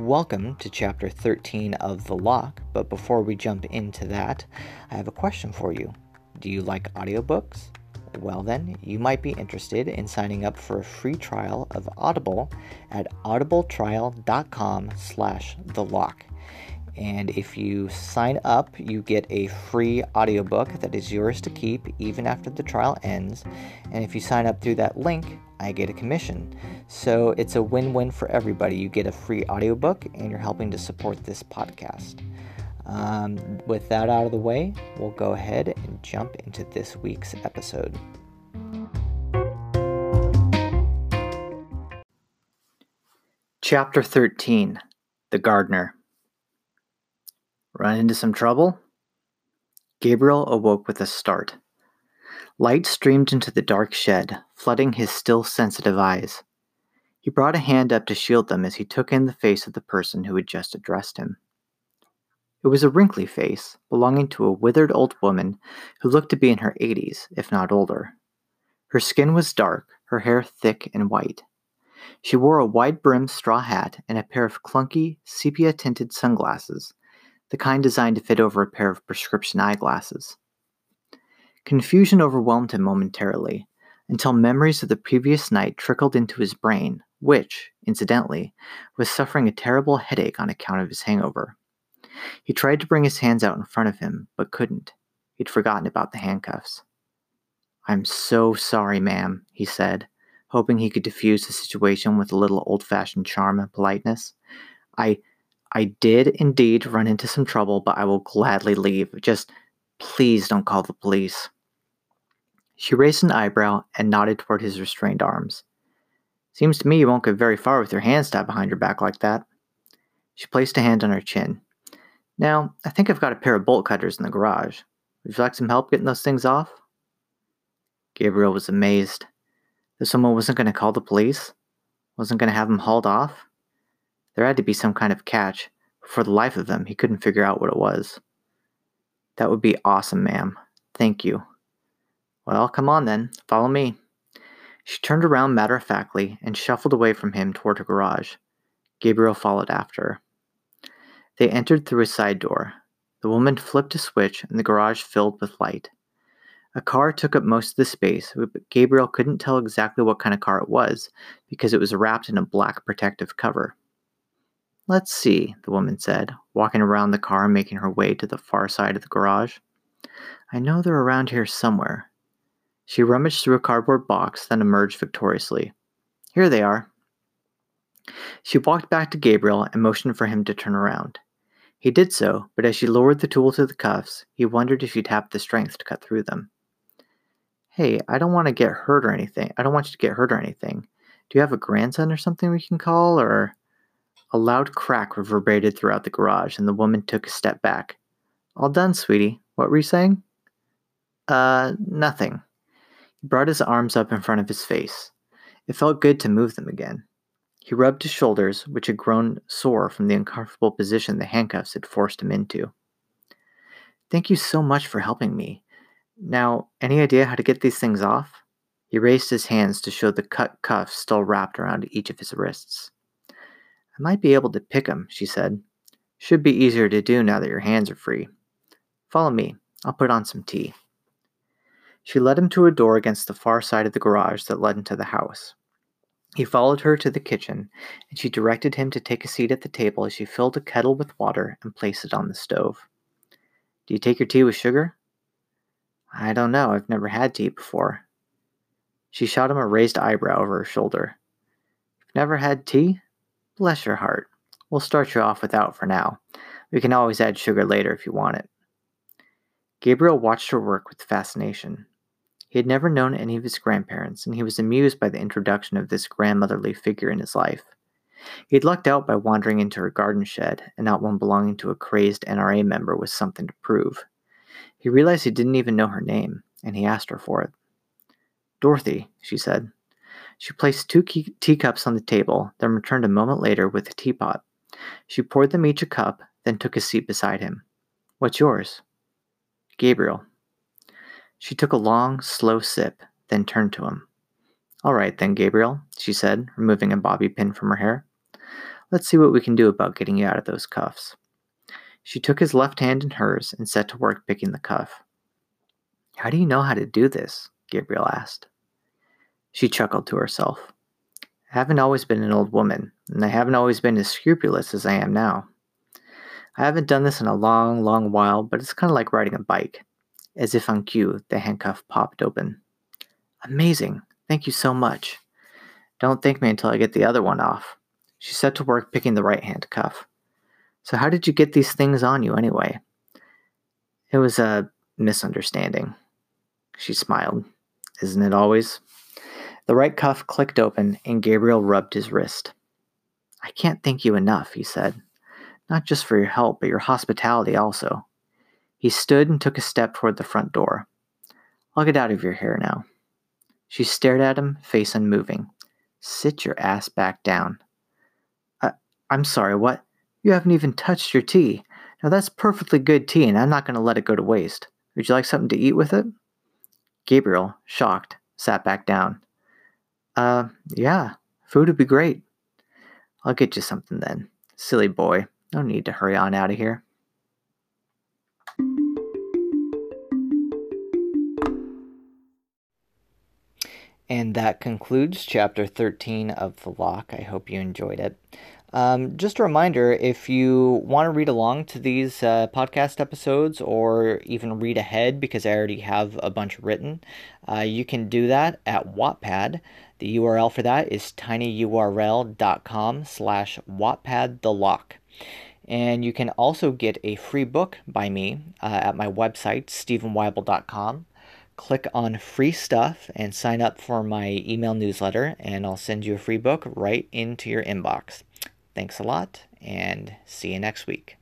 Welcome to chapter 13 of The Lock, but before we jump into that, I have a question for you. Do you like audiobooks? Well, then, you might be interested in signing up for a free trial of Audible at audibletrial.com slash the lock. And if you sign up, you get a free audiobook that is yours to keep even after the trial ends. And if you sign up through that link, I get a commission. So it's a win win for everybody. You get a free audiobook and you're helping to support this podcast. Um, with that out of the way, we'll go ahead and jump into this week's episode. Chapter 13 The Gardener. Run into some trouble? Gabriel awoke with a start. Light streamed into the dark shed, flooding his still sensitive eyes. He brought a hand up to shield them as he took in the face of the person who had just addressed him. It was a wrinkly face, belonging to a withered old woman who looked to be in her eighties, if not older. Her skin was dark, her hair thick and white. She wore a wide brimmed straw hat and a pair of clunky, sepia tinted sunglasses, the kind designed to fit over a pair of prescription eyeglasses. Confusion overwhelmed him momentarily, until memories of the previous night trickled into his brain, which, incidentally, was suffering a terrible headache on account of his hangover. He tried to bring his hands out in front of him, but couldn't. He'd forgotten about the handcuffs. I'm so sorry, ma'am, he said, hoping he could diffuse the situation with a little old fashioned charm and politeness. I I did indeed run into some trouble, but I will gladly leave. Just Please don't call the police. She raised an eyebrow and nodded toward his restrained arms. Seems to me you won't get very far with your hands tied behind your back like that. She placed a hand on her chin. Now, I think I've got a pair of bolt cutters in the garage. Would you like some help getting those things off? Gabriel was amazed. That someone wasn't going to call the police? Wasn't going to have him hauled off? There had to be some kind of catch. For the life of him, he couldn't figure out what it was. That would be awesome, ma'am. Thank you. Well, come on then, follow me. She turned around matter of factly and shuffled away from him toward her garage. Gabriel followed after her. They entered through a side door. The woman flipped a switch and the garage filled with light. A car took up most of the space, but Gabriel couldn't tell exactly what kind of car it was because it was wrapped in a black protective cover. Let's see, the woman said, walking around the car and making her way to the far side of the garage. I know they're around here somewhere. She rummaged through a cardboard box, then emerged victoriously. Here they are. She walked back to Gabriel and motioned for him to turn around. He did so, but as she lowered the tool to the cuffs, he wondered if she'd have the strength to cut through them. Hey, I don't want to get hurt or anything. I don't want you to get hurt or anything. Do you have a grandson or something we can call, or. A loud crack reverberated throughout the garage, and the woman took a step back. All done, sweetie. What were you saying? Uh, nothing. He brought his arms up in front of his face. It felt good to move them again. He rubbed his shoulders, which had grown sore from the uncomfortable position the handcuffs had forced him into. Thank you so much for helping me. Now, any idea how to get these things off? He raised his hands to show the cut cuffs still wrapped around each of his wrists. I might be able to pick 'em, she said. Should be easier to do now that your hands are free. Follow me. I'll put on some tea. She led him to a door against the far side of the garage that led into the house. He followed her to the kitchen, and she directed him to take a seat at the table as she filled a kettle with water and placed it on the stove. Do you take your tea with sugar? I don't know. I've never had tea before. She shot him a raised eyebrow over her shoulder. You've never had tea? Bless your heart. We'll start you off without for now. We can always add sugar later if you want it. Gabriel watched her work with fascination. He had never known any of his grandparents, and he was amused by the introduction of this grandmotherly figure in his life. He had lucked out by wandering into her garden shed, and not one belonging to a crazed NRA member with something to prove. He realized he didn't even know her name, and he asked her for it. Dorothy, she said. She placed two teacups on the table, then returned a moment later with a teapot. She poured them each a cup, then took a seat beside him. What's yours? Gabriel. She took a long, slow sip, then turned to him. All right, then, Gabriel, she said, removing a bobby pin from her hair. Let's see what we can do about getting you out of those cuffs. She took his left hand in hers and set to work picking the cuff. How do you know how to do this? Gabriel asked. She chuckled to herself. I haven't always been an old woman, and I haven't always been as scrupulous as I am now. I haven't done this in a long, long while, but it's kind of like riding a bike. As if on cue, the handcuff popped open. Amazing. Thank you so much. Don't thank me until I get the other one off. She set to work picking the right hand cuff. So, how did you get these things on you anyway? It was a misunderstanding. She smiled. Isn't it always? The right cuff clicked open, and Gabriel rubbed his wrist. I can't thank you enough, he said. Not just for your help, but your hospitality also. He stood and took a step toward the front door. I'll get out of your hair now. She stared at him, face unmoving. Sit your ass back down. I, I'm sorry, what? You haven't even touched your tea. Now that's perfectly good tea, and I'm not going to let it go to waste. Would you like something to eat with it? Gabriel, shocked, sat back down. Uh, yeah, food would be great. I'll get you something then. Silly boy, no need to hurry on out of here. And that concludes chapter 13 of The Lock. I hope you enjoyed it. Um, just a reminder if you want to read along to these uh, podcast episodes or even read ahead because I already have a bunch written, uh, you can do that at Wattpad. The URL for that is tinyurl.com slash Wattpad the Lock. And you can also get a free book by me uh, at my website, stevenwyble.com click on free stuff and sign up for my email newsletter, and I'll send you a free book right into your inbox. Thanks a lot, and see you next week.